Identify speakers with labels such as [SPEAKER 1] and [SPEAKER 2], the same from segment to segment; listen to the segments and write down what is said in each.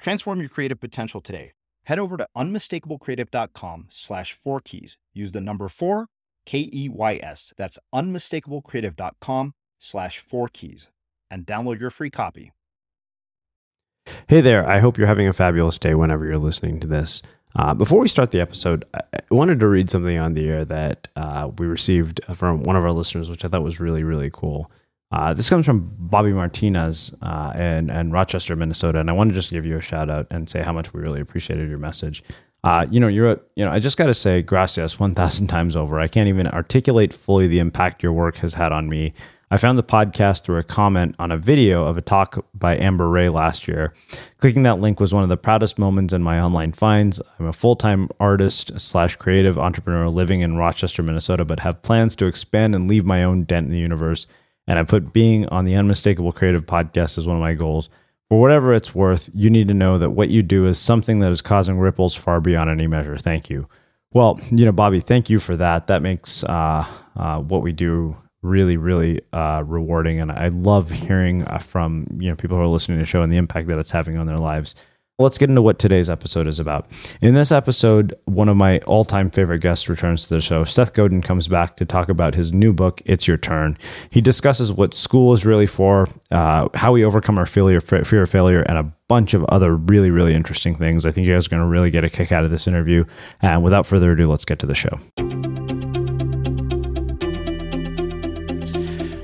[SPEAKER 1] Transform your creative potential today. Head over to unmistakablecreative.com slash four keys. Use the number four, K E Y S. That's unmistakablecreative.com slash four keys and download your free copy.
[SPEAKER 2] Hey there. I hope you're having a fabulous day whenever you're listening to this. Uh, before we start the episode, I wanted to read something on the air that uh, we received from one of our listeners, which I thought was really, really cool. Uh, this comes from Bobby Martinez uh, in, in Rochester, Minnesota, and I want to just give you a shout out and say how much we really appreciated your message. Uh, you know, you're, a, you know, I just got to say, gracias, one thousand times over. I can't even articulate fully the impact your work has had on me. I found the podcast through a comment on a video of a talk by Amber Rae last year. Clicking that link was one of the proudest moments in my online finds. I'm a full time artist slash creative entrepreneur living in Rochester, Minnesota, but have plans to expand and leave my own dent in the universe and I put being on the Unmistakable Creative podcast as one of my goals. For whatever it's worth, you need to know that what you do is something that is causing ripples far beyond any measure. Thank you. Well, you know, Bobby, thank you for that. That makes uh, uh, what we do really, really uh, rewarding, and I love hearing uh, from you know people who are listening to the show and the impact that it's having on their lives. Let's get into what today's episode is about. In this episode, one of my all time favorite guests returns to the show. Seth Godin comes back to talk about his new book, It's Your Turn. He discusses what school is really for, uh, how we overcome our failure, fear of failure, and a bunch of other really, really interesting things. I think you guys are going to really get a kick out of this interview. And without further ado, let's get to the show.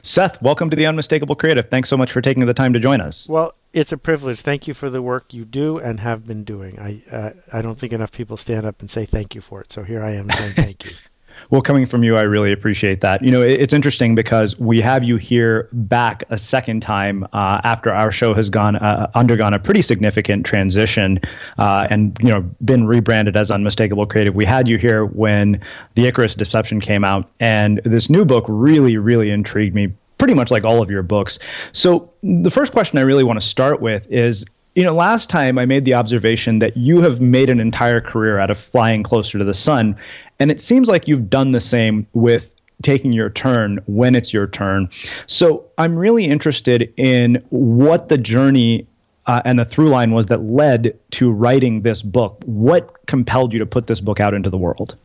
[SPEAKER 3] Seth, welcome to the Unmistakable Creative. Thanks so much for taking the time to join us.
[SPEAKER 4] Well, it's a privilege. Thank you for the work you do and have been doing. I uh, I don't think enough people stand up and say thank you for it. So here I am saying thank you.
[SPEAKER 3] Well, coming from you, I really appreciate that. You know, it's interesting because we have you here back a second time uh, after our show has gone uh, undergone a pretty significant transition uh, and you know been rebranded as Unmistakable Creative. We had you here when the Icarus Deception came out, and this new book really, really intrigued me. Pretty much like all of your books. So the first question I really want to start with is you know, last time I made the observation that you have made an entire career out of flying closer to the sun. And it seems like you've done the same with taking your turn when it's your turn. So I'm really interested in what the journey uh, and the through line was that led to writing this book. What compelled you to put this book out into the world?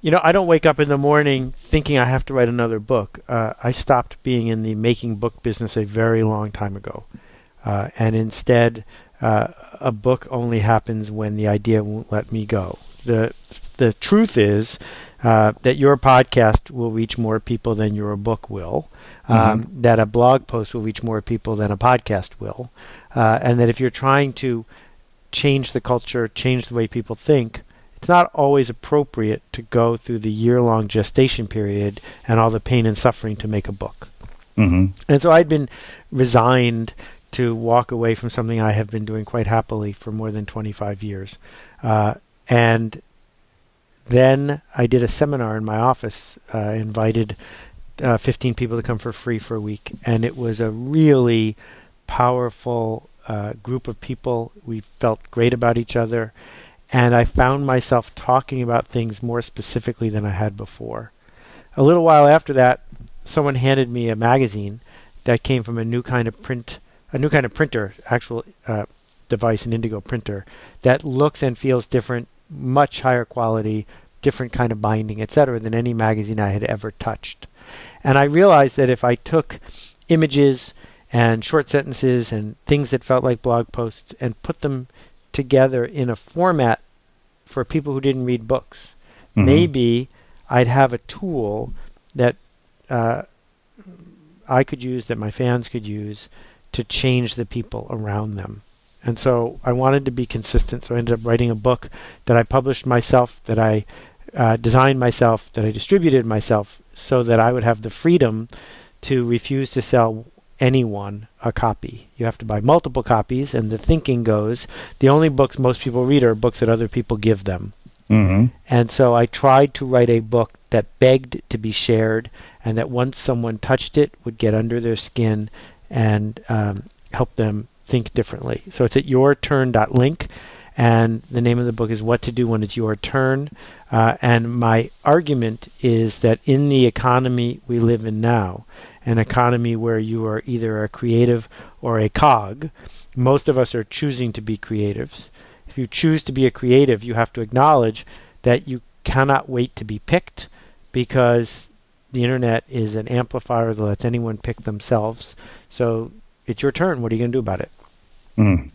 [SPEAKER 4] You know, I don't wake up in the morning thinking I have to write another book. Uh, I stopped being in the making book business a very long time ago. Uh, and instead, uh, a book only happens when the idea won't let me go. The the truth is uh, that your podcast will reach more people than your book will. Um, mm-hmm. That a blog post will reach more people than a podcast will, uh, and that if you're trying to change the culture, change the way people think, it's not always appropriate to go through the year-long gestation period and all the pain and suffering to make a book.
[SPEAKER 3] Mm-hmm.
[SPEAKER 4] And so I'd been resigned to walk away from something I have been doing quite happily for more than 25 years. Uh, and then I did a seminar in my office, uh, invited uh, 15 people to come for free for a week. And it was a really powerful uh, group of people. We felt great about each other. And I found myself talking about things more specifically than I had before. A little while after that, someone handed me a magazine that came from a new kind of print a new kind of printer, actual uh, device, an Indigo printer that looks and feels different, much higher quality, different kind of binding, etc., than any magazine I had ever touched. And I realized that if I took images and short sentences and things that felt like blog posts and put them together in a format for people who didn't read books, mm-hmm. maybe I'd have a tool that uh, I could use, that my fans could use, to change the people around them. And so I wanted to be consistent. So I ended up writing a book that I published myself, that I uh, designed myself, that I distributed myself, so that I would have the freedom to refuse to sell anyone a copy. You have to buy multiple copies, and the thinking goes the only books most people read are books that other people give them.
[SPEAKER 3] Mm-hmm.
[SPEAKER 4] And so I tried to write a book that begged to be shared, and that once someone touched it, would get under their skin and um, help them think differently. So it's at yourturn.link, and the name of the book is What to Do When It's Your Turn. Uh, and my argument is that in the economy we live in now, an economy where you are either a creative or a cog, most of us are choosing to be creatives. If you choose to be a creative, you have to acknowledge that you cannot wait to be picked because the internet is an amplifier that lets anyone pick themselves. So it's your turn. What are you going to do about it?
[SPEAKER 3] Mm.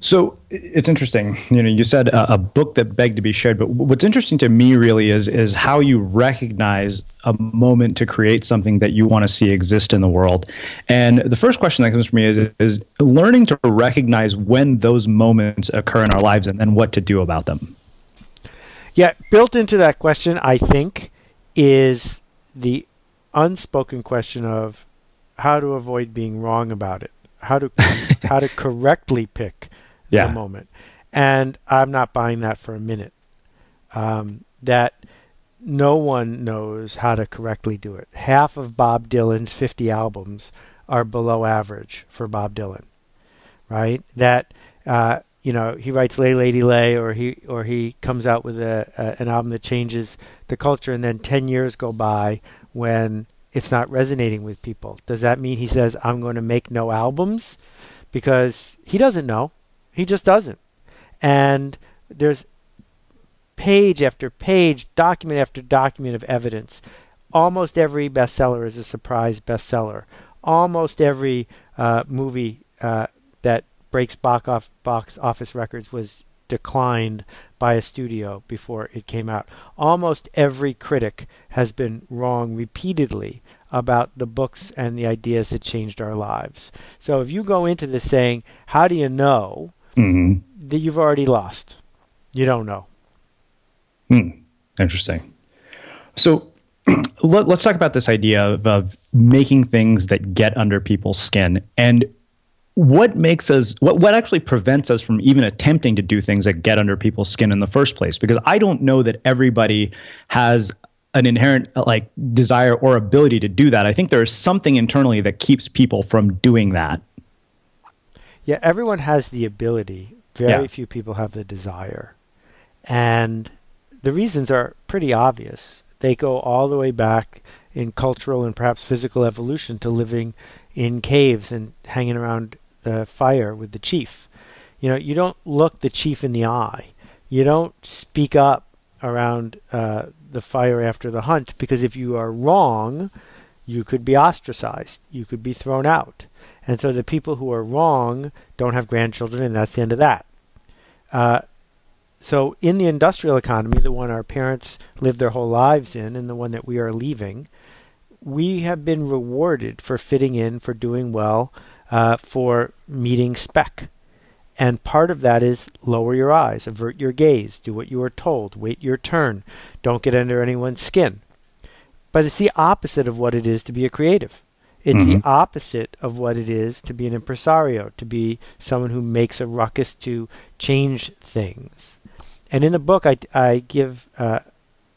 [SPEAKER 3] So it's interesting. You know, you said a, a, book that begged to be shared, but what's interesting to me really is is how you recognize a moment to create something that you want to see exist in the world. And the first question that comes to me is is learning to recognize when those moments occur in our lives and then what to do about them.
[SPEAKER 4] Yeah, built into that question, I think, is the unspoken question of how to avoid being wrong about it how to how to correctly pick yeah. the moment. And I'm not buying that for a minute. Um, that no one knows how to correctly do it. Half of Bob Dylan's 50 albums are below average for Bob Dylan, right? That uh, you know he writes "Lay Lady Lay" or he or he comes out with a, a an album that changes the culture, and then 10 years go by when it's not resonating with people. Does that mean he says, I'm going to make no albums? Because he doesn't know. He just doesn't. And there's page after page, document after document of evidence. Almost every bestseller is a surprise bestseller. Almost every uh, movie uh, that breaks box, off, box office records was declined by a studio before it came out. Almost every critic has been wrong repeatedly about the books and the ideas that changed our lives. So if you go into this saying, How do you know? Mm-hmm. that you've already lost. You don't know.
[SPEAKER 3] Hmm. Interesting. So let, us talk about this idea of, of making things that get under people's skin. And what makes us what what actually prevents us from even attempting to do things that get under people's skin in the first place? Because i don't know that everybody has an inherent like desire or ability to do that. I think there's something internally that keeps people from doing that.
[SPEAKER 4] Yeah everyone has the ability. Very yeah. few people have the desire. And the reasons are pretty obvious. They go all the way back in cultural and perhaps physical evolution to living in caves and hanging around the fire with the chief. You know, you don't look the chief in the eye. You don't speak up around uh, the fire after the hunt because if you are wrong, you could be ostracized. You could be thrown out. And so the people who are wrong don't have grandchildren, and that's the end of that. Uh, so in the industrial economy, the one our parents lived their whole lives in, and the one that we are leaving, we have been rewarded for fitting in, for doing well, uh, for meeting spec. And part of that is lower your eyes, avert your gaze, do what you are told, wait your turn, don't get under anyone's skin. But it's the opposite of what it is to be a creative. It's mm-hmm. the opposite of what it is to be an impresario, to be someone who makes a ruckus to change things. And in the book, I, I give uh,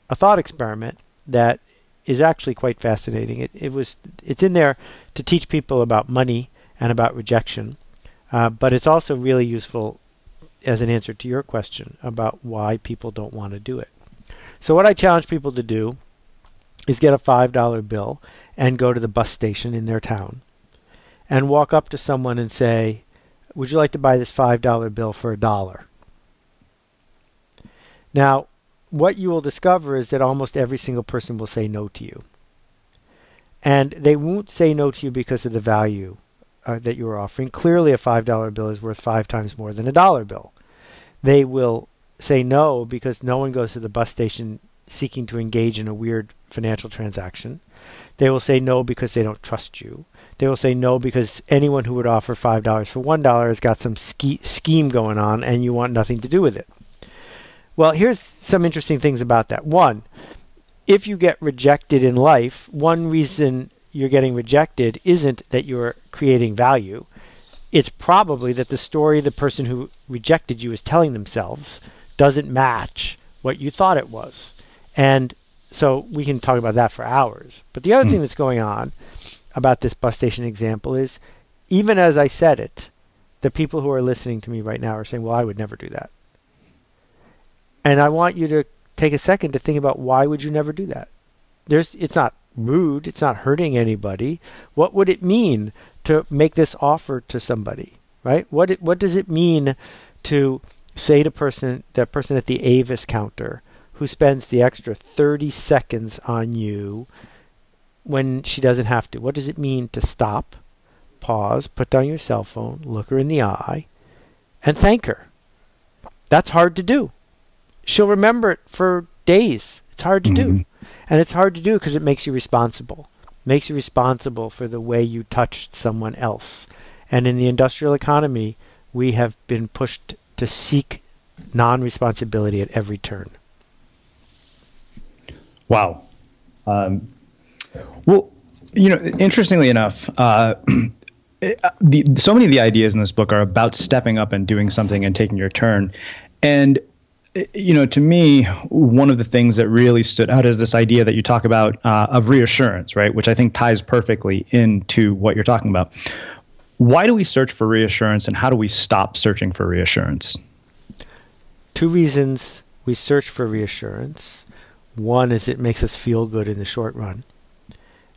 [SPEAKER 4] a thought experiment that is actually quite fascinating. It, it was it's in there to teach people about money and about rejection. Uh, but it's also really useful as an answer to your question about why people don't want to do it. So, what I challenge people to do is get a $5 bill and go to the bus station in their town and walk up to someone and say, Would you like to buy this $5 bill for a dollar? Now, what you will discover is that almost every single person will say no to you. And they won't say no to you because of the value uh, that you are offering. Clearly, a $5 bill is worth five times more than a dollar bill. They will say no because no one goes to the bus station seeking to engage in a weird financial transaction. They will say no because they don't trust you. They will say no because anyone who would offer $5 for $1 has got some ske- scheme going on and you want nothing to do with it. Well, here's some interesting things about that. One, if you get rejected in life, one reason you're getting rejected isn't that you're creating value. It's probably that the story the person who rejected you is telling themselves doesn't match what you thought it was. And so we can talk about that for hours. But the other mm. thing that's going on about this bus station example is even as I said it, the people who are listening to me right now are saying, "Well, I would never do that." And I want you to take a second to think about why would you never do that? There's it's not rude, it's not hurting anybody. What would it mean to make this offer to somebody, right? What what does it mean to say to person that person at the Avis counter who spends the extra 30 seconds on you when she doesn't have to? What does it mean to stop, pause, put down your cell phone, look her in the eye, and thank her? That's hard to do. She'll remember it for days. It's hard to mm-hmm. do. And it's hard to do because it makes you responsible. makes you responsible for the way you touched someone else. And in the industrial economy, we have been pushed to seek non responsibility at every turn.
[SPEAKER 3] Wow. Um, well, you know, interestingly enough, uh, the, so many of the ideas in this book are about stepping up and doing something and taking your turn. And you know, to me, one of the things that really stood out is this idea that you talk about uh, of reassurance, right? Which I think ties perfectly into what you're talking about. Why do we search for reassurance and how do we stop searching for reassurance?
[SPEAKER 4] Two reasons we search for reassurance. One is it makes us feel good in the short run.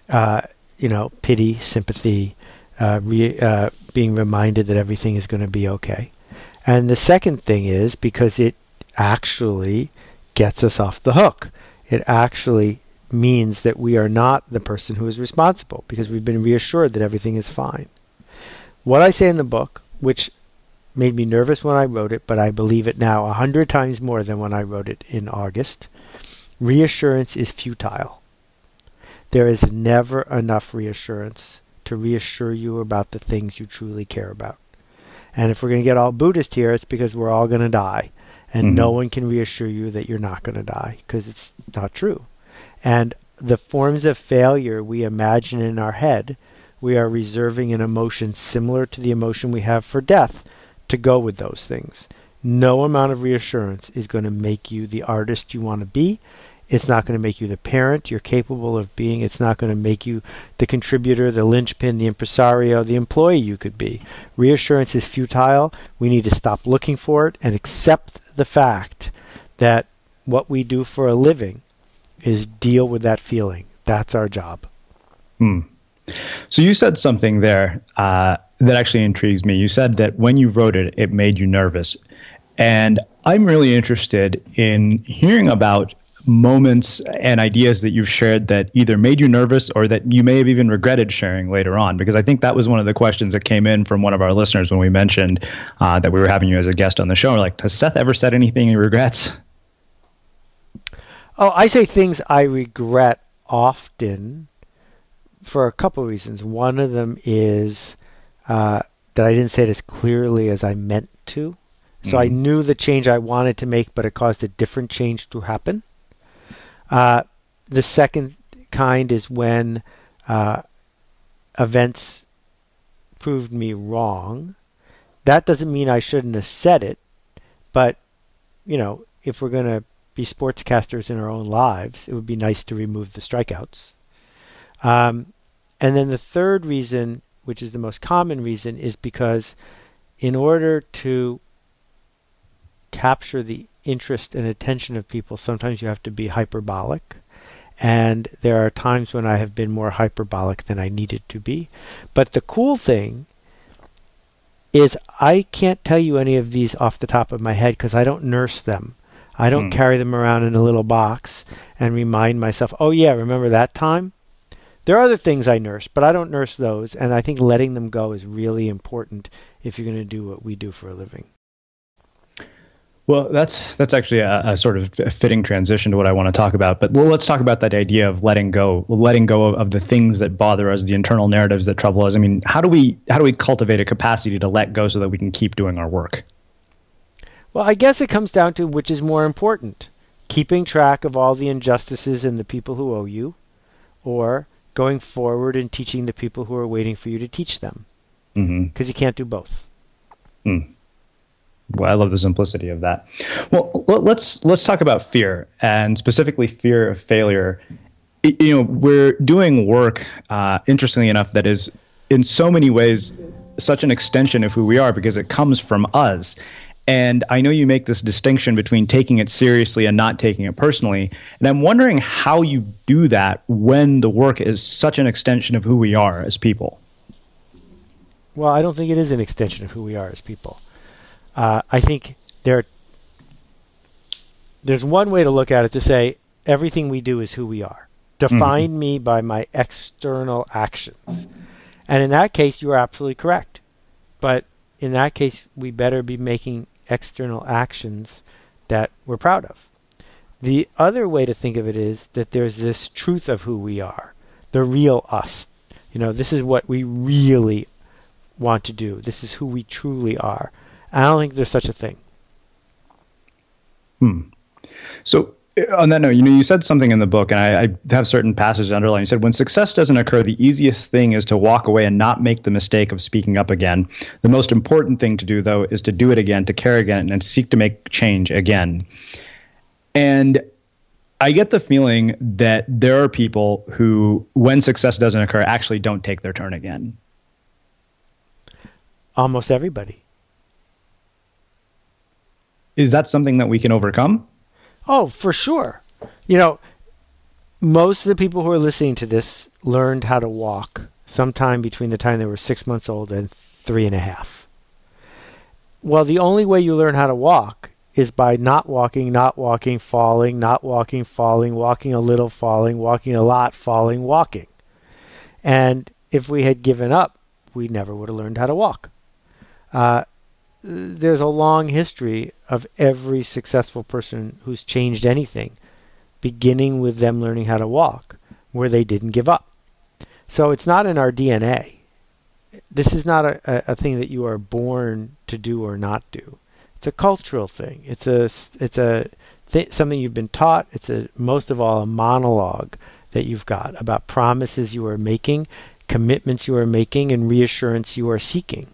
[SPEAKER 4] Uh, you know, pity, sympathy, uh, re- uh, being reminded that everything is going to be okay. And the second thing is because it actually gets us off the hook. It actually means that we are not the person who is responsible because we've been reassured that everything is fine. What I say in the book, which made me nervous when I wrote it, but I believe it now a hundred times more than when I wrote it in August, reassurance is futile. There is never enough reassurance to reassure you about the things you truly care about. And if we're going to get all Buddhist here, it's because we're all going to die and mm-hmm. no one can reassure you that you're not going to die because it's not true. And the forms of failure we imagine in our head, we are reserving an emotion similar to the emotion we have for death to go with those things. No amount of reassurance is going to make you the artist you want to be. It's not going to make you the parent you're capable of being. It's not going to make you the contributor, the linchpin, the impresario, the employee you could be. Reassurance is futile. We need to stop looking for it and accept the fact that what we do for a living is deal with that feeling. That's our job.
[SPEAKER 3] Hmm. So you said something there uh, that actually intrigues me. You said that when you wrote it, it made you nervous. And I'm really interested in hearing about moments and ideas that you've shared that either made you nervous or that you may have even regretted sharing later on? Because I think that was one of the questions that came in from one of our listeners when we mentioned uh, that we were having you as a guest on the show. We're like, has Seth ever said anything he regrets?
[SPEAKER 4] Oh, I say things I regret often for a couple of reasons. One of them is uh, that I didn't say it as clearly as I meant to. So mm-hmm. I knew the change I wanted to make, but it caused a different change to happen. Uh, the second kind is when uh, events proved me wrong. That doesn't mean I shouldn't have said it, but you know, if we're going to be sportscasters in our own lives, it would be nice to remove the strikeouts. Um, and then the third reason, which is the most common reason, is because in order to capture the interest and attention of people, sometimes you have to be hyperbolic. And there are times when I have been more hyperbolic than I needed to be. But the cool thing is, I can't tell you any of these off the top of my head because I don't nurse them. I don't mm. carry them around in a little box and remind myself, oh, yeah, remember that time? There are other things I nurse, but I don't nurse those. And I think letting them go is really important if you're going to do what we do for a living.
[SPEAKER 3] Well, that's that's actually a, a, sort of fitting transition to what I want to talk about. But well, let's talk about that idea of letting go, letting go of, of, the things that bother us, the internal narratives that trouble us. I mean, how do we how do we cultivate a capacity to let go so that we can keep doing our work?
[SPEAKER 4] Well, I guess it comes down to which is more important: keeping track of all the injustices and the people who owe you, or going forward and teaching the people who are waiting for you to teach them. Because mm-hmm. you can't do both.
[SPEAKER 3] Mm. Well, I love the simplicity of that. Well, let's let's talk about fear and specifically fear of failure. You know, we're doing work, uh, interestingly enough, that is in so many ways such an extension of who we are because it comes from us. And I know you make this distinction between taking it seriously and not taking it personally. And I'm wondering how you do that when the work is such an extension of who we are as people.
[SPEAKER 4] Well, I don't think it is an extension of who we are as people. Uh, I think there there's one way to look at it to say everything we do is who we are. Define mm-hmm. me by my external actions. And in that case, you are absolutely correct. But in that case, we better be making external actions that we're proud of. The other way to think of it is that there's this truth of who we are, the real us. You know, this is what we really want to do. This is who we truly are. I don't think there's such a thing.
[SPEAKER 3] Hmm. So on that note, you know, you said something in the book, and I, I, have certain passages underlined. You said, when success doesn't occur, the easiest thing is to walk away and not make the mistake of speaking up again. The most important thing to do, though, is to do it again, to care again, and seek to make change again. And I get the feeling that there are people who, when success doesn't occur, actually don't take their turn again.
[SPEAKER 4] Almost everybody.
[SPEAKER 3] Is that something that we can overcome?
[SPEAKER 4] Oh, for sure. You know, most of the people who are listening to this learned how to walk sometime between the time they were six months old and three and a half. Well, the only way you learn how to walk is by not walking, not walking, falling, not walking, falling, walking a little, falling, walking a lot, falling, walking. And if we had given up, we never would have learned how to walk. Uh, there's a long history of every successful person who's changed anything, beginning with them learning how to walk, where they didn't give up. So it's not in our DNA. This is not a, a thing that you are born to do or not do. It's a cultural thing. It's a it's a th- something you've been taught. It's a most of all a monologue that you've got about promises you are making, commitments you are making, and reassurance you are seeking.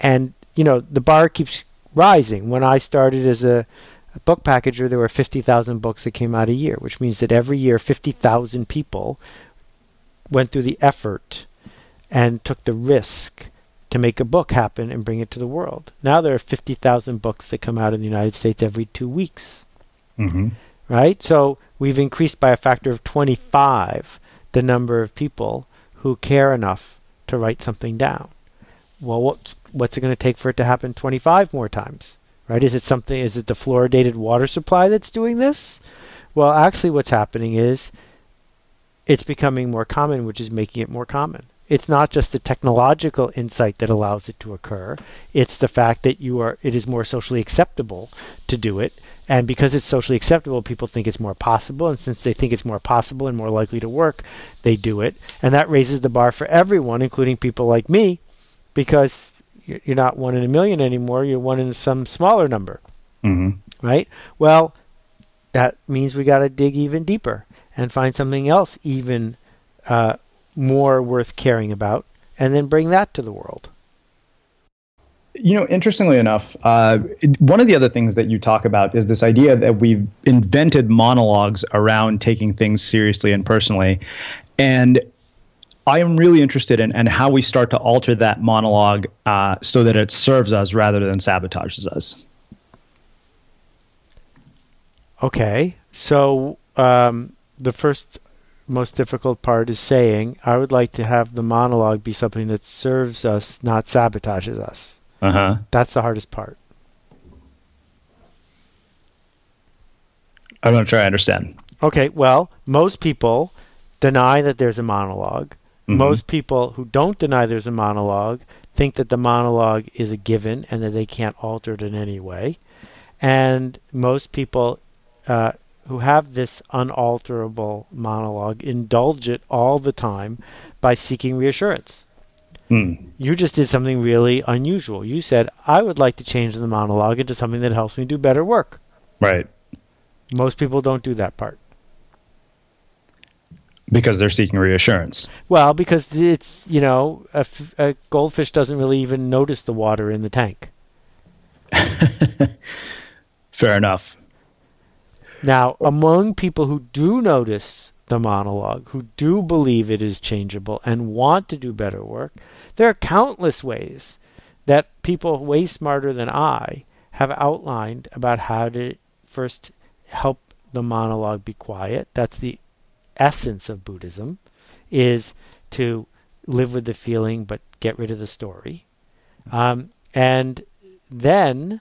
[SPEAKER 4] And you know, the bar keeps rising. When I started as a, a book packager, there were 50,000 books that came out a year, which means that every year 50,000 people went through the effort and took the risk to make a book happen and bring it to the world. Now there are 50,000 books that come out in the United States every two weeks.
[SPEAKER 3] Mm-hmm.
[SPEAKER 4] Right? So we've increased by a factor of 25 the number of people who care enough to write something down. Well, what's what's it going to take for it to happen 25 more times? Right? Is it something? Is it the fluoridated water supply that's doing this? Well, actually, what's happening is it's becoming more common, which is making it more common. It's not just the technological insight that allows it to occur. It's the fact that you are it is more socially acceptable to do it. And because it's socially acceptable, people think it's more possible. And since they think it's more possible and more likely to work, they do it. And that raises the bar for everyone, including people like me, because you're not one in a million anymore. You're one in some smaller number.
[SPEAKER 3] Mm-hmm.
[SPEAKER 4] Right? Well, that means we got to dig even deeper and find something else even uh, more worth caring about and then bring that to the world.
[SPEAKER 3] You know, interestingly enough, uh, one of the other things that you talk about is this idea that we've invented monologues around taking things seriously and personally. And I am really interested in, in how we start to alter that monologue uh, so that it serves us rather than sabotages us.
[SPEAKER 4] Okay, so um, the first most difficult part is saying, I would like to have the monologue be something that serves us, not sabotages us.
[SPEAKER 3] Uh huh.
[SPEAKER 4] That's the hardest part.
[SPEAKER 3] I'm going to try to understand.
[SPEAKER 4] Okay, well, most people deny that there's a monologue Mm-hmm. Most people who don't deny there's a monologue think that the monologue is a given and that they can't alter it in any way. And most people uh, who have this unalterable monologue indulge it all the time by seeking reassurance.
[SPEAKER 3] Mm.
[SPEAKER 4] You just did something really unusual. You said, I would like to change the monologue into something that helps me do better work.
[SPEAKER 3] Right.
[SPEAKER 4] Most people don't do that part.
[SPEAKER 3] Because they're seeking reassurance.
[SPEAKER 4] Well, because it's, you know, a, f- a goldfish doesn't really even notice the water in the tank.
[SPEAKER 3] Fair enough.
[SPEAKER 4] Now, among people who do notice the monologue, who do believe it is changeable and want to do better work, There are countless ways that people way smarter than I have outlined about how to first help the monologue be quiet. That's the essence of Buddhism is to live with the feeling but get rid of the story. Um, and then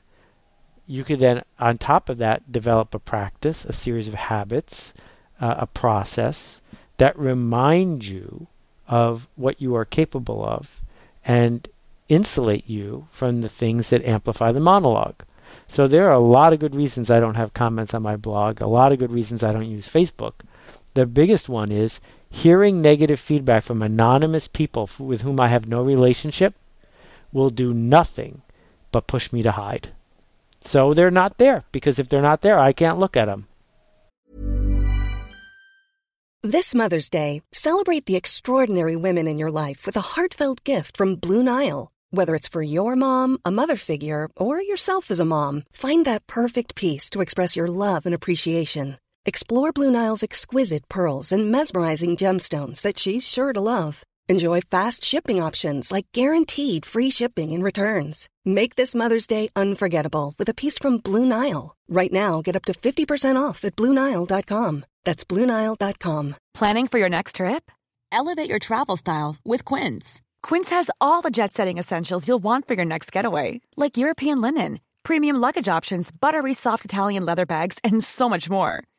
[SPEAKER 4] you could then, on top of that, develop a practice, a series of habits, uh, a process that remind you of what you are capable of and insulate you from the things that amplify the monologue. So there are a lot of good reasons I don't have comments on my blog, a lot of good reasons I don't use Facebook. The biggest one is hearing negative feedback from anonymous people f- with whom I have no relationship will do nothing but push me to hide. So they're not there because if they're not there, I can't look at them.
[SPEAKER 5] This Mother's Day, celebrate the extraordinary women in your life with a heartfelt gift from Blue Nile. Whether it's for your mom, a mother figure, or yourself as a mom, find that perfect piece to express your love and appreciation. Explore Blue Nile's exquisite pearls and mesmerizing gemstones that she's sure to love. Enjoy fast shipping options like guaranteed free shipping and returns. Make this Mother's Day unforgettable with a piece from Blue Nile. Right now, get up to 50% off at BlueNile.com. That's BlueNile.com.
[SPEAKER 6] Planning for your next trip? Elevate your travel style with Quince. Quince has all the jet setting essentials you'll want for your next getaway, like European linen, premium luggage options, buttery soft Italian leather bags, and so much more.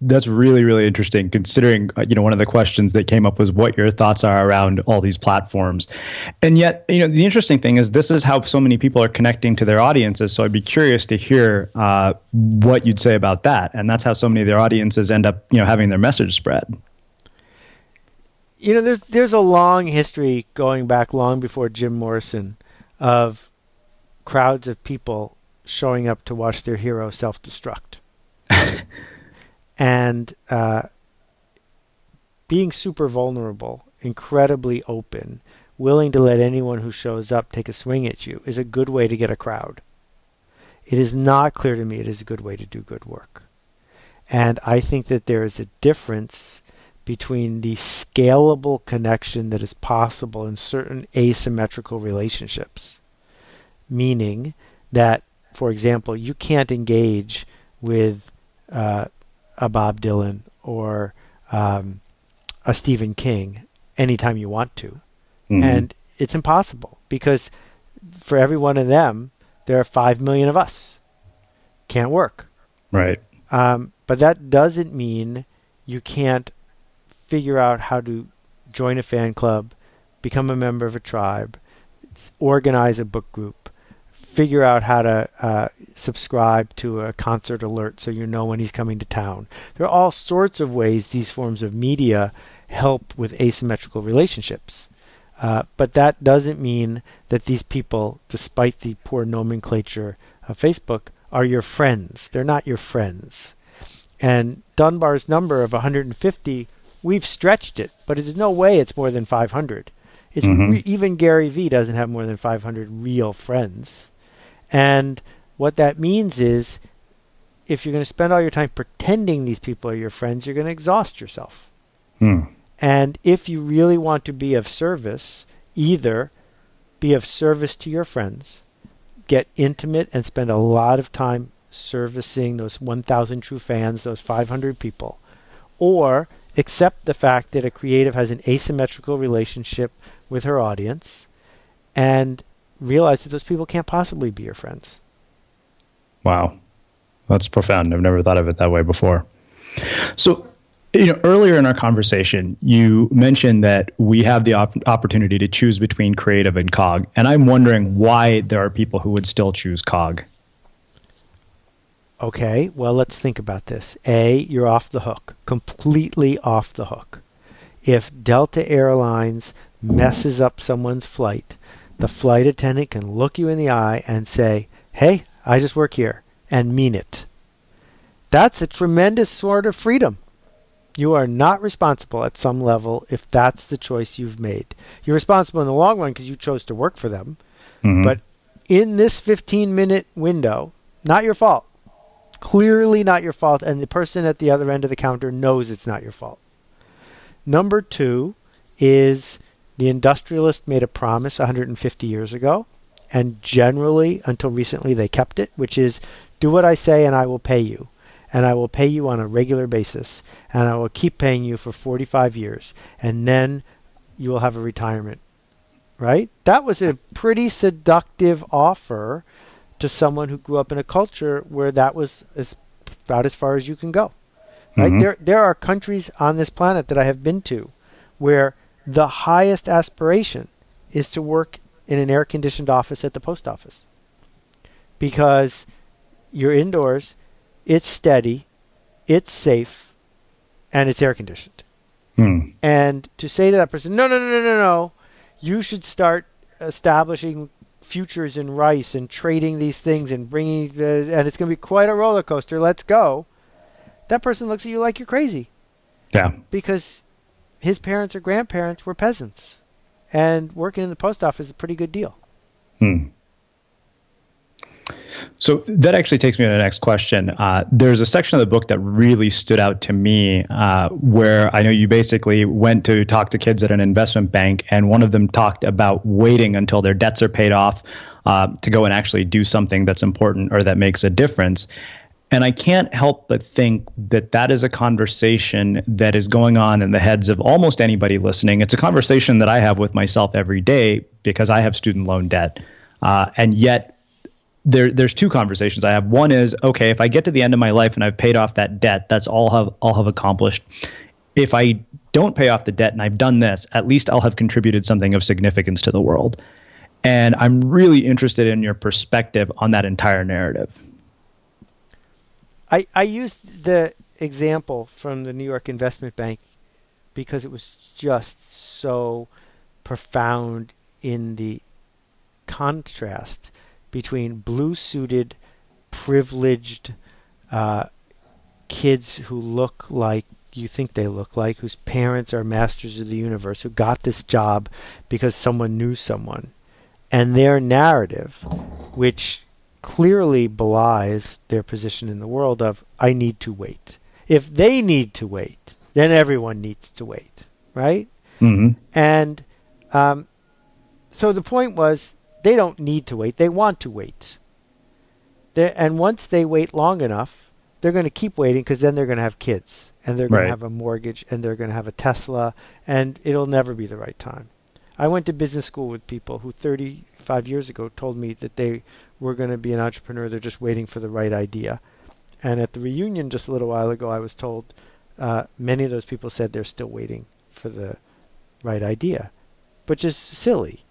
[SPEAKER 3] that's really really interesting considering uh, you know one of the questions that came up was what your thoughts are around all these platforms. And yet, you know, the interesting thing is this is how so many people are connecting to their audiences, so I'd be curious to hear uh, what you'd say about that. And that's how so many of their audiences end up, you know, having their message spread.
[SPEAKER 4] You know, there's there's a long history going back long before Jim Morrison of crowds of people showing up to watch their hero self-destruct. and uh, being super vulnerable, incredibly open, willing to let anyone who shows up take a swing at you is a good way to get a crowd. It is not clear to me it is a good way to do good work. And I think that there is a difference between the scalable connection that is possible in certain asymmetrical relationships, meaning that, for example, you can't engage with uh, a Bob Dylan or um, a Stephen King anytime you want to. Mm-hmm. And it's impossible because for every one of them, there are five million of us. Can't work.
[SPEAKER 3] Right.
[SPEAKER 4] Um, but that doesn't mean you can't figure out how to join a fan club, become a member of a tribe, organize a book group, figure out how to uh, subscribe to a concert alert so you know when he's coming to town. There are all sorts of ways these forms of media help with asymmetrical relationships. Uh, but that doesn't mean that these people, despite the poor nomenclature of Facebook, are your friends. They're not your friends. And Dunbar's number of 150, we've stretched it, but there's no way it's more than 500. It's
[SPEAKER 3] Mhm.
[SPEAKER 4] re- even Gary Vee doesn't have more than 500 real friends. And what that means is if you're going to spend all your time pretending these people are your friends, you're going to exhaust yourself.
[SPEAKER 3] Hmm.
[SPEAKER 4] And if you really want to be of service, either be of service to your friends, get intimate and spend a lot of time servicing those 1,000 true fans, those 500 people, or accept the fact that a creative has an asymmetrical relationship with her audience and realize that those people can't possibly be your friends.
[SPEAKER 3] Wow. That's profound. I've never thought of it that way before. So, you know, earlier in our conversation, you mentioned that we have the op- opportunity to choose between creative and cog. And I'm wondering why there are people who would still choose cog.
[SPEAKER 4] Okay, well, let's think about this. A, you're off the hook, completely off the hook. If Delta Airlines messes up someone's flight, the flight attendant can look you in the eye and say, Hey, I just work here, and mean it. That's a tremendous sort of freedom. You are not responsible at some level if that's the choice you've made. You're responsible in the long run because you chose to work for them.
[SPEAKER 3] Mhm.
[SPEAKER 4] But in this 15 minute window, not your fault. Clearly not your fault, and the person at the other end of the counter knows it's not your fault. Number two is the industrialist made a promise 150 years ago, and generally, until recently, they kept it, which is do what I say and I will pay you. And I will pay you on a regular basis, and I will keep paying you for 45 years, and then you will have a retirement. Right? That was a pretty seductive offer to someone who grew up in a culture where that was as, about as far as you can go. Right?
[SPEAKER 3] Mhm.
[SPEAKER 4] There, there are countries on this planet that I have been to where the highest aspiration is to work in an air conditioned office at the post office because you're indoors, it's steady, it's safe, and it's air conditioned.
[SPEAKER 3] Hmm.
[SPEAKER 4] And to say to that person, no, no, no, no, no, no, you should start establishing futures in rice and trading these things and bringing the, and it's going to be quite a roller coaster. Let's go. That person looks at you like you're crazy
[SPEAKER 3] Yeah.
[SPEAKER 4] because his parents or grandparents were peasants, and working in the post office is a pretty good deal.
[SPEAKER 3] Hmm. So that actually takes me to the next question. Uh, there's a section of the book that really stood out to me uh, where I know you basically went to talk to kids at an investment bank, and one of them talked about waiting until their debts are paid off uh, to go and actually do something that's important or that makes a difference. And I can't help but think that that is a conversation that is going on in the heads of almost anybody listening. It's a conversation that I have with myself every day because I have student loan debt. Uh, and yet, there, there's two conversations I have. One is, okay, if I get to the end of my life and I've paid off that debt, that's all have, I'll have accomplished. If I don't pay off the debt and I've done this, at least I'll have contributed something of significance to the world. And I'm really interested in your perspective on that entire narrative.
[SPEAKER 4] I, I used the example from the New York Investment Bank because it was just so profound in the contrast between blue suited, privileged uh, kids who look like you think they look like, whose parents are masters of the universe, who got this job because someone knew someone, and their narrative, which clearly belies their position in the world of I need to wait. If they need to wait, then everyone needs to wait, right?
[SPEAKER 3] Mm-hmm.
[SPEAKER 4] And um, so the point was they don't need to wait; they want to wait. They're, and once they wait long enough, they're going to keep waiting because then they're going to have kids and they're going
[SPEAKER 3] Right.
[SPEAKER 4] to have a mortgage and they're going to have a Tesla, and it'll never be the right time. I went to business school with people who 35 years ago told me that they were going to be an entrepreneur. They're just waiting for the right idea. And at the reunion just a little while ago, I was told uh, many of those people said they're still waiting for the right idea, which is silly,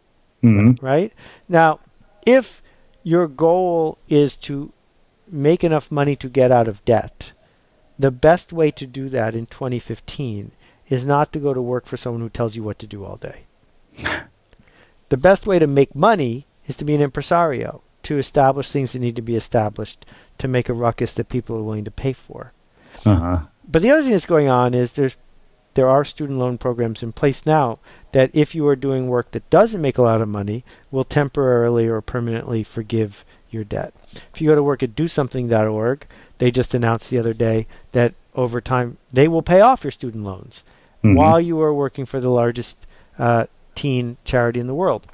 [SPEAKER 3] Mhm.
[SPEAKER 4] right? Now, if your goal is to make enough money to get out of debt, the best way to do that in 2015 is not to go to work for someone who tells you what to do all day. the best way to make money is to be an impresario, to establish things that need to be established, to make a ruckus that people are willing to pay for.
[SPEAKER 3] Uh-huh.
[SPEAKER 4] But the other thing that's going on is there's there are student loan programs in place now that if you are doing work that doesn't make a lot of money, will temporarily or permanently forgive your debt. If you go to work at dosomething.org, they just announced the other day that over time they will pay off your student loans
[SPEAKER 3] Mhm.
[SPEAKER 4] while you are working for the largest uh, teen charity in the world.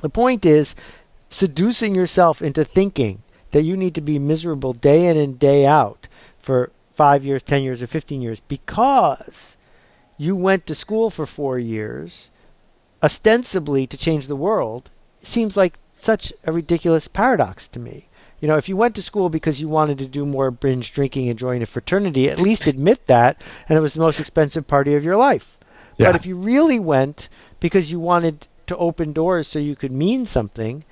[SPEAKER 4] The point is seducing yourself into thinking that you need to be miserable day in and day out for five years, 10 years, or 15 years because you went to school for four years, ostensibly to change the world, seems like such a ridiculous paradox to me. You know, if you went to school because you wanted to do more binge drinking and join a fraternity, at least admit that, and it was the most expensive party of your life.
[SPEAKER 3] Yeah.
[SPEAKER 4] But if you really went because you wanted to open doors so you could mean something,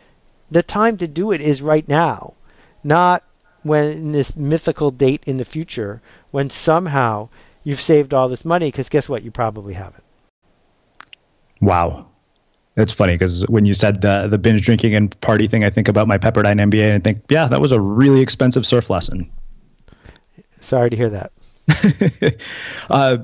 [SPEAKER 4] the time to do it is right now, not when this mythical date in the future when somehow you've saved all this money because guess what? You probably haven't.
[SPEAKER 3] Wow. It's funny because when you said the the binge drinking and party thing, I think about my Pepperdine MBA and I think, yeah, that was a really expensive surf lesson.
[SPEAKER 4] Sorry to hear that.
[SPEAKER 3] Uh,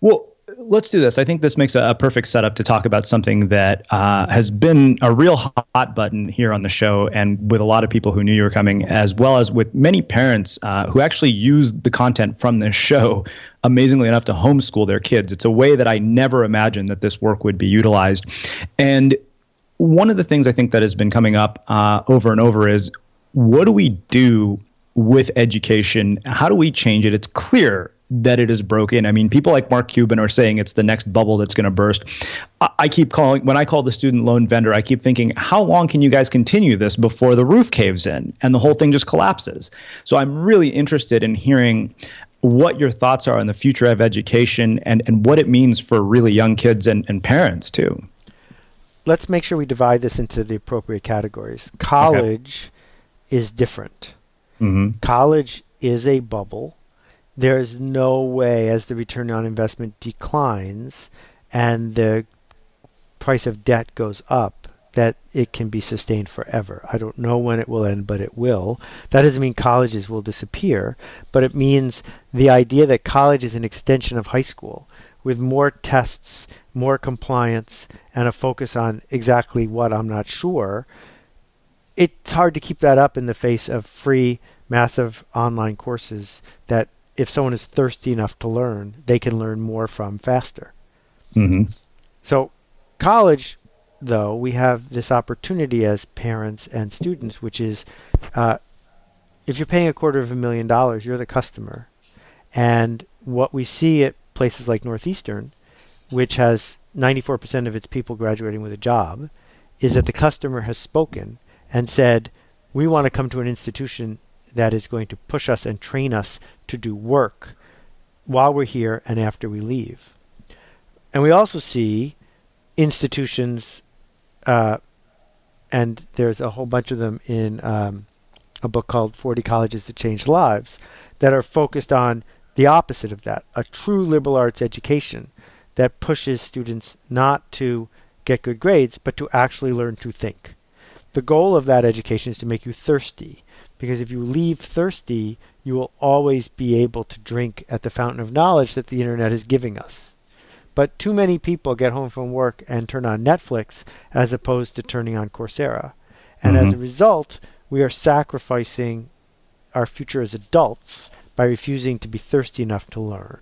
[SPEAKER 3] well, let's do this. I think this makes a, a perfect setup to talk about something that uh, has been a real hot button here on the show, and with a lot of people who knew you were coming, as well as with many parents uh, who actually use the content from this show, amazingly enough, to homeschool their kids. It's a way that I never imagined that this work would be utilized, and one of the things I think that has been coming up uh, over and over is what do we do with education? How do we change it? It's clear that it is broken. I mean, people like Mark Cuban are saying it's the next bubble that's going to burst. I, I keep calling, when I call the student loan vendor, I keep thinking, how long can you guys continue this before the roof caves in and the whole thing just collapses? So I'm really interested in hearing what your thoughts are on the future of education and, and what it means for really young kids and, and parents too.
[SPEAKER 4] Let's make sure we divide this into the appropriate categories. College is different.
[SPEAKER 3] Mm-hmm.
[SPEAKER 4] College is a bubble. There is no way, as the return on investment declines and the price of debt goes up, that it can be sustained forever. I don't know when it will end, but it will. That doesn't mean colleges will disappear, but it means the idea that college is an extension of high school with more tests, more compliance, and a focus on exactly what I'm not sure it's hard to keep that up in the face of free, massive online courses that, if someone is thirsty enough to learn, they can learn more from faster.
[SPEAKER 3] Mm-hmm.
[SPEAKER 4] So, college, though, we have this opportunity as parents and students, which is uh, if you're paying a quarter of a million dollars, you're the customer. And what we see at places like Northeastern, which has 94% of its people graduating with a job, is that the customer has spoken and said, We want to come to an institution that is going to push us and train us to do work while we're here and after we leave. And we also see institutions, uh, and there's a whole bunch of them in um, a book called 40 Colleges That Change Lives, that are focused on the opposite of that a true liberal arts education that pushes students not to get good grades, but to actually learn to think. The goal of that education is to make you thirsty, because if you leave thirsty, you will always be able to drink at the fountain of knowledge that the internet is giving us. But too many people get home from work and turn on Netflix as opposed to turning on Coursera. And as a
[SPEAKER 3] Mhm.
[SPEAKER 4] result, we are sacrificing our future as adults by refusing to be thirsty enough to learn.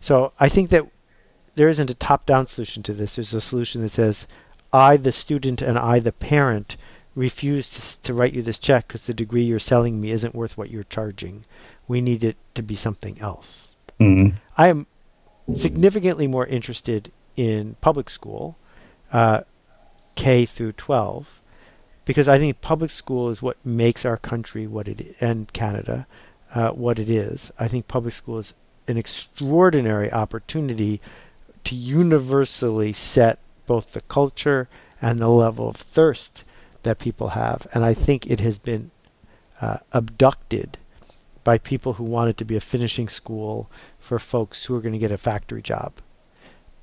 [SPEAKER 4] So I think that there isn't a top down solution to this. There's a solution that says, I, the student, and I, the parent, refuse to, to write you this check because the degree you're selling me isn't worth what you're charging. We need it to be something else.
[SPEAKER 3] Mm-hmm.
[SPEAKER 4] I am significantly more interested in public school, uh, K through 12, because I think public school is what makes our country what it is, and Canada uh, what it is. I think public school is an extraordinary opportunity to universally set both the culture and the level of thirst that people have. And I think it has been uh, abducted by people who want it to be a finishing school for folks who are going to get a factory job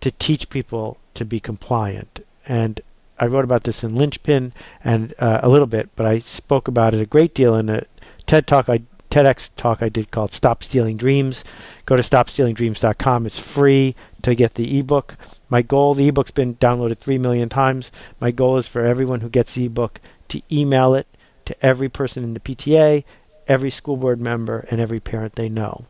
[SPEAKER 4] to teach people to be compliant. And I wrote about this in Linchpin and uh, a little bit, but I spoke about it a great deal in a TED talk I TEDx talk I did called Stop Stealing Dreams. Go to stopstealingdreams.com. It's free to get the ebook. My goal, the ebook's been downloaded 3 million times. My goal is for everyone who gets the ebook to email it to every person in the PTA, every school board member, and every parent they know.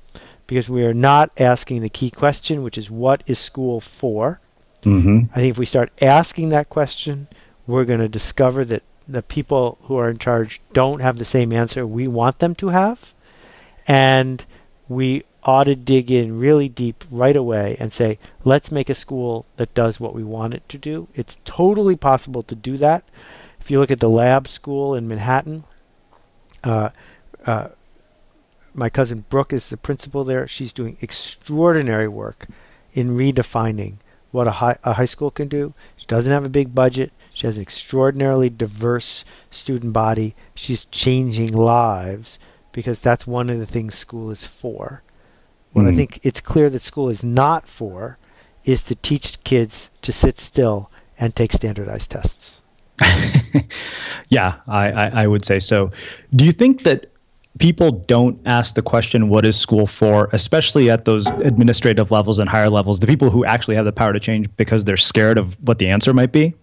[SPEAKER 4] Because we are not asking the key question, which is what is school for?
[SPEAKER 3] Mm-hmm.
[SPEAKER 4] I think if we start asking that question, we're going to discover that the people who are in charge don't have the same answer we want them to have. And we ought to dig in really deep right away and say, let's make a school that does what we want it to do. It's totally possible to do that. If you look at the lab school in Manhattan, uh, uh, my cousin Brooke is the principal there. She's doing extraordinary work in redefining what a high, a high school can do. She doesn't have a big budget. She has an extraordinarily diverse student body. She's changing lives because that's one of the things school is for. What
[SPEAKER 3] Mm.
[SPEAKER 4] I think it's clear that school is not for is to teach kids to sit still and take standardized tests.
[SPEAKER 3] Yeah, I, I, I would say so. Do you think that people don't ask the question, what is school for, especially at those administrative levels and higher levels, the people who actually have the power to change because they're scared of what the answer might be?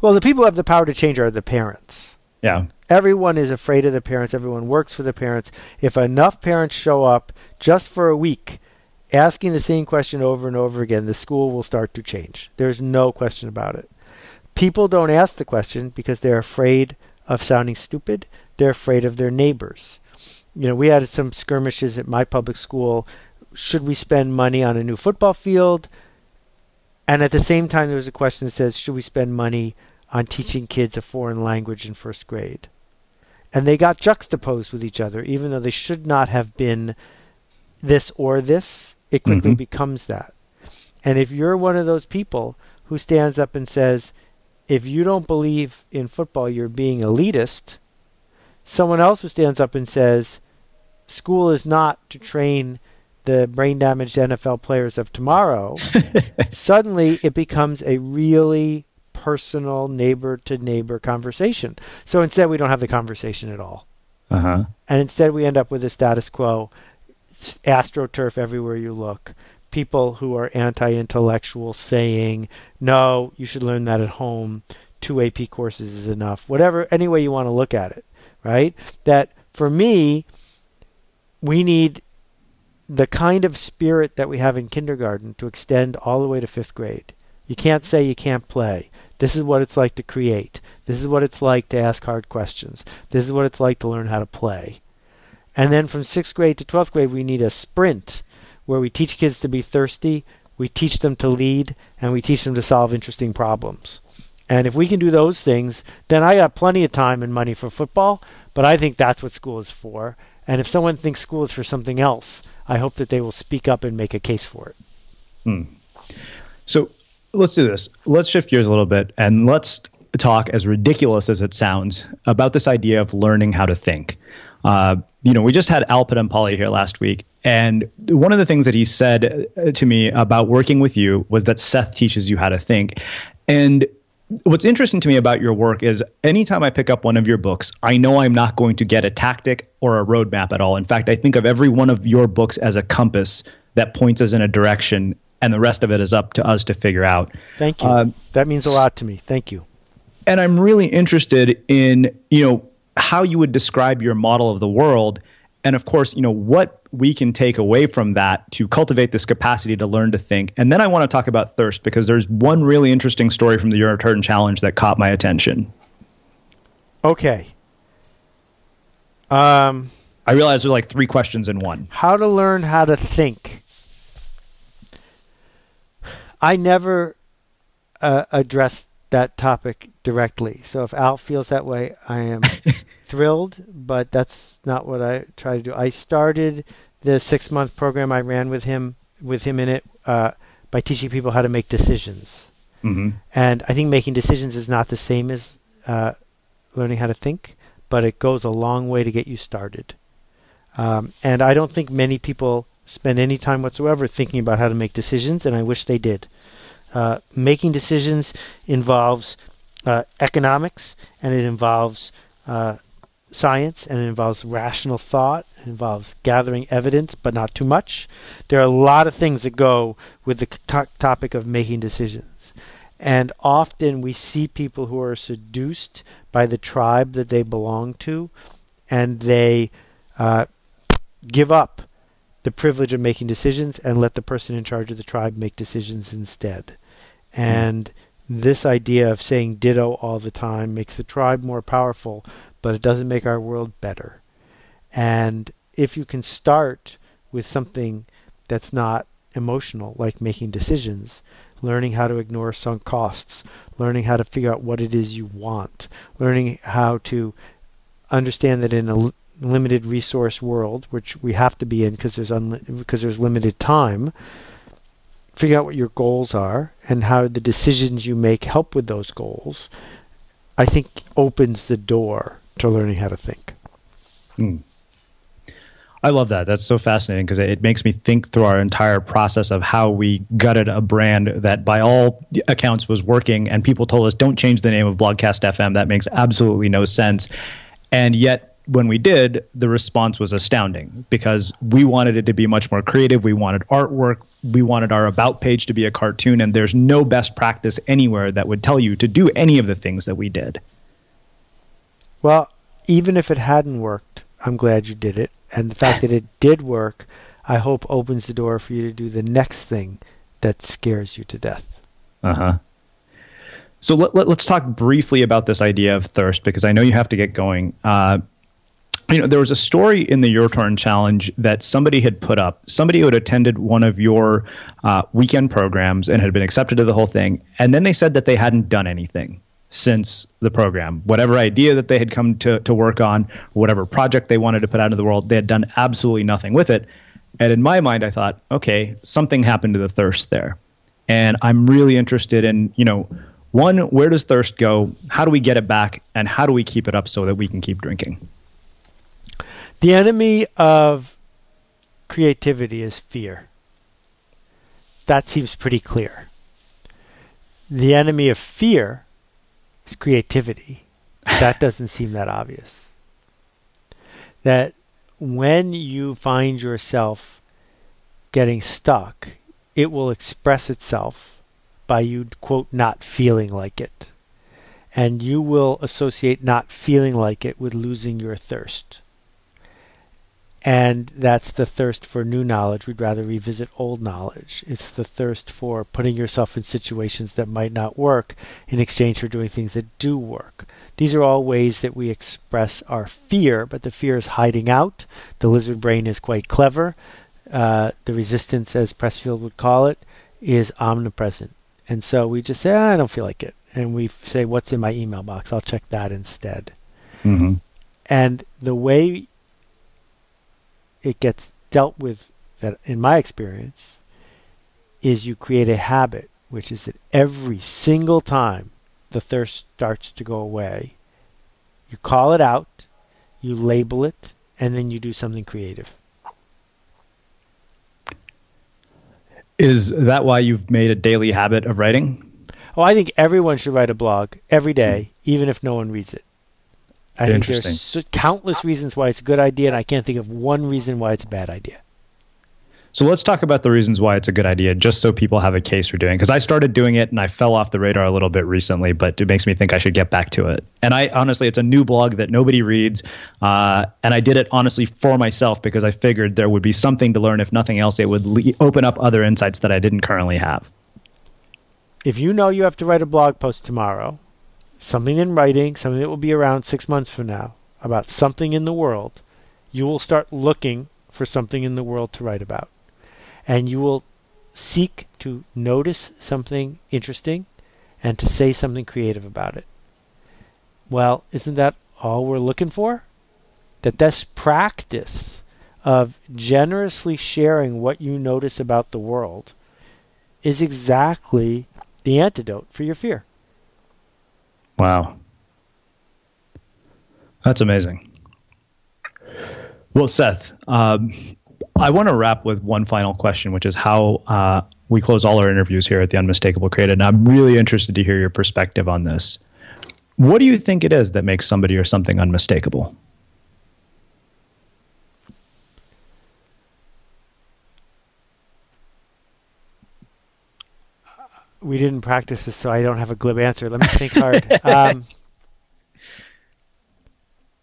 [SPEAKER 4] Well, the people who have the power to change are the parents.
[SPEAKER 3] Yeah.
[SPEAKER 4] Everyone is afraid of the parents. Everyone works for the parents. If enough parents show up just for a week asking the same question over and over again, the school will start to change. There's no question about it. People don't ask the question because they're afraid of sounding stupid. They're afraid of their neighbors. You know, we had some skirmishes at my public school. Should we spend money on a new football field? And at the same time, there was a question that says, should we spend money on teaching kids a foreign language in first grade? And they got juxtaposed with each other, even though they should not have been this or this. It quickly
[SPEAKER 3] Mhm.
[SPEAKER 4] becomes that. And if you're one of those people who stands up and says, if you don't believe in football, you're being elitist, someone else who stands up and says, school is not to train the brain damaged NFL players of tomorrow, suddenly it becomes a really personal neighbor to neighbor conversation. So instead, we don't have the conversation at all.
[SPEAKER 3] Uh huh.
[SPEAKER 4] And instead, we end up with a status quo astroturf everywhere you look. People who are anti intellectual saying, no, you should learn that at home. Two AP courses is enough. Whatever, any way you want to look at it, right? That for me, we need the kind of spirit that we have in kindergarten to extend all the way to fifth grade. You can't say you can't play. This is what it's like to create. This is what it's like to ask hard questions. This is what it's like to learn how to play. And then from sixth grade to 12th grade, we need a sprint where we teach kids to be thirsty, we teach them to lead, and we teach them to solve interesting problems. And if we can do those things, then I got plenty of time and money for football, but I think that's what school is for. And if someone thinks school is for something else, I hope that they will speak up and make a case for it.
[SPEAKER 3] Hmm. So let's do this. Let's shift gears a little bit and let's talk, as ridiculous as it sounds, about this idea of learning how to think. Uh, you know, we just had Al Polly here last week, and one of the things that he said uh, to me about working with you was that Seth teaches you how to think. And what's interesting to me about your work is anytime I pick up one of your books, I know I'm not going to get a tactic or a roadmap at all. In fact, I think of every one of your books as a compass that points us in a direction, and the rest of it is up to us to figure out.
[SPEAKER 4] Thank you.
[SPEAKER 3] Um,
[SPEAKER 4] that means a lot to me. Thank you.
[SPEAKER 3] and I'm really interested in you know how you would describe your model of the world, and of course, you know what we can take away from that to cultivate this capacity to learn to think. And then I want to talk about thirst because there's one really interesting story from the Your Turn Challenge that caught my attention.
[SPEAKER 4] Okay. Um,
[SPEAKER 3] I realize there are like three questions in one.
[SPEAKER 4] how to learn how to think. I never uh, address that topic directly. So if Al feels that way, I am thrilled, but that's not what I try to do. I started the six month program I ran with him with him in it uh, by teaching people how to make decisions.
[SPEAKER 3] Mm-hmm.
[SPEAKER 4] And I think making decisions is not the same as uh, learning how to think, but it goes a long way to get you started. Um, and I don't think many people spend any time whatsoever thinking about how to make decisions, and I wish they did. Uh, making decisions involves uh, economics, and it involves uh, science, and it involves rational thought. It involves gathering evidence, but not too much. There are a lot of things that go with the to- topic of making decisions. And often we see people who are seduced by the tribe that they belong to, and they uh, give up the privilege of making decisions and let the person in charge of the tribe make decisions instead. And this idea of saying ditto all the time makes the tribe more powerful, but it doesn't make our world better. And if you can start with something that's not emotional, like making decisions, learning how to ignore sunk costs, learning how to figure out what it is you want, learning how to understand that in a limited resource world, which we have to be in because there's unli- because there's limited time, figure out what your goals are and how the decisions you make help with those goals. I think opens the door to learning how to think.
[SPEAKER 3] Mm. I love that. That's so fascinating because it makes me think through our entire process of how we gutted a brand that, by all accounts, was working. And people told us, don't change the name of Blogcast FM. That makes absolutely no sense. And yet, when we did, the response was astounding because we wanted it to be much more creative. We wanted artwork. We wanted our about page to be a cartoon. And there's no best practice anywhere that would tell you to do any of the things that we did.
[SPEAKER 4] Well, even if it hadn't worked, I'm glad you did it. And the fact that it did work, I hope opens the door for you to do the next thing that scares you to death.
[SPEAKER 3] Uh huh. So let, let, us talk briefly about this idea of thirst because I know you have to get going. Uh, you know, there was a story in the Your Turn Challenge that somebody had put up. Somebody who had attended one of your uh, weekend programs and had been accepted to the whole thing, and then they said that they hadn't done anything since the program. Whatever idea that they had come to, to work on, whatever project they wanted to put out into the world, they had done absolutely nothing with it. And in my mind, I thought, okay, something happened to the thirst there. And I'm really interested in, you know, one, where does thirst go? How do we get it back? And how do we keep it up so that we can keep drinking?
[SPEAKER 4] The enemy of creativity is fear. That seems pretty clear. The enemy of fear is creativity. That doesn't seem that obvious. That when you find yourself getting stuck, it will express itself by you, quote, not feeling like it. And you will associate not feeling like it with losing your thirst. And that's the thirst for new knowledge. We'd rather revisit old knowledge. It's the thirst for putting yourself in situations that might not work in exchange for doing things that do work. These are all ways that we express our fear, but the fear is hiding out. The lizard brain is quite clever. Uh, the resistance, as Pressfield would call it, is omnipresent. And so we just say, ah, I don't feel like it. And we say, What's in my email box? I'll check that instead.
[SPEAKER 3] Mm-hmm.
[SPEAKER 4] And the way it gets dealt with that in my experience is you create a habit which is that every single time the thirst starts to go away you call it out you label it and then you do something creative.
[SPEAKER 3] Is that why you've made a daily habit of writing?
[SPEAKER 4] Oh i think everyone should write a blog every day hmm. even if no one reads it I think there's countless reasons why it's a good idea, and I can't think of one reason why it's a bad idea.
[SPEAKER 3] So let's talk about the reasons why it's a good idea, just so people have a case for doing. Because I started doing it and I fell off the radar a little bit recently, but it makes me think I should get back to it. And I honestly, it's a new blog that nobody reads, uh, and I did it honestly for myself because I figured there would be something to learn. If nothing else, it would le- open up other insights that I didn't currently have.
[SPEAKER 4] If you know you have to write a blog post tomorrow, something in writing, something that will be around six months from now, about something in the world, you will start looking for something in the world to write about. And you will seek to notice something interesting and to say something creative about it. Well, isn't that all we're looking for? That this practice of generously sharing what you notice about the world is exactly the antidote for your fear.
[SPEAKER 3] Wow. That's amazing. Well, Seth, um, I want to wrap with one final question, which is how uh, we close all our interviews here at the Unmistakable Creative. And I'm really interested to hear your perspective on this. What do you think it is that makes somebody or something unmistakable?
[SPEAKER 4] We didn't practice this, so I don't have a glib answer. Let me think hard. Um,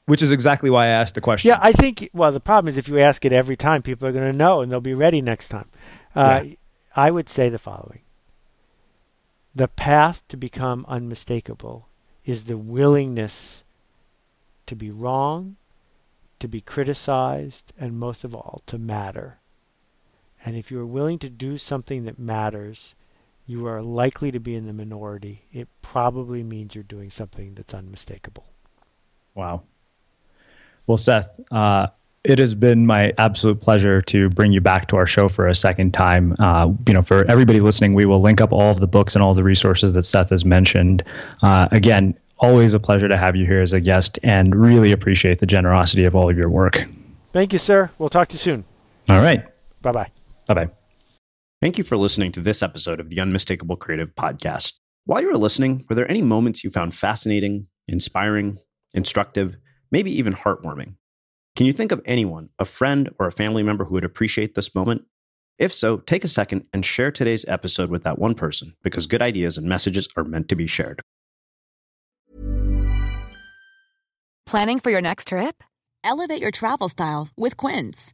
[SPEAKER 3] Which is exactly why I asked the question.
[SPEAKER 4] Yeah, I think. Well, the problem is if you ask it every time, people are going to know and they'll be ready next time. Uh,
[SPEAKER 3] Yeah.
[SPEAKER 4] I would say the following: the path to become unmistakable is the willingness to be wrong, to be criticized, and most of all, to matter. And if you are willing to do something that matters, you are likely to be in the minority. It probably means you're doing something that's unmistakable.
[SPEAKER 3] Wow. Well, Seth, uh, it has been my absolute pleasure to bring you back to our show for a second time. Uh, you know, for everybody listening, we will link up all of the books and all the resources that Seth has mentioned. Uh, again, always a pleasure to have you here as a guest, and really appreciate the generosity of all of your work.
[SPEAKER 4] Thank you, sir. We'll talk to you soon.
[SPEAKER 3] All right.
[SPEAKER 4] Bye bye.
[SPEAKER 3] Bye bye.
[SPEAKER 1] Thank you for listening to this episode of the Unmistakable Creative Podcast. While you were listening, were there any moments you found fascinating, inspiring, instructive, maybe even heartwarming? Can you think of anyone, a friend or a family member who would appreciate this moment? If so, take a second and share today's episode with that one person because good ideas and messages are meant to be shared.
[SPEAKER 6] Planning for your next trip? Elevate your travel style with Quince.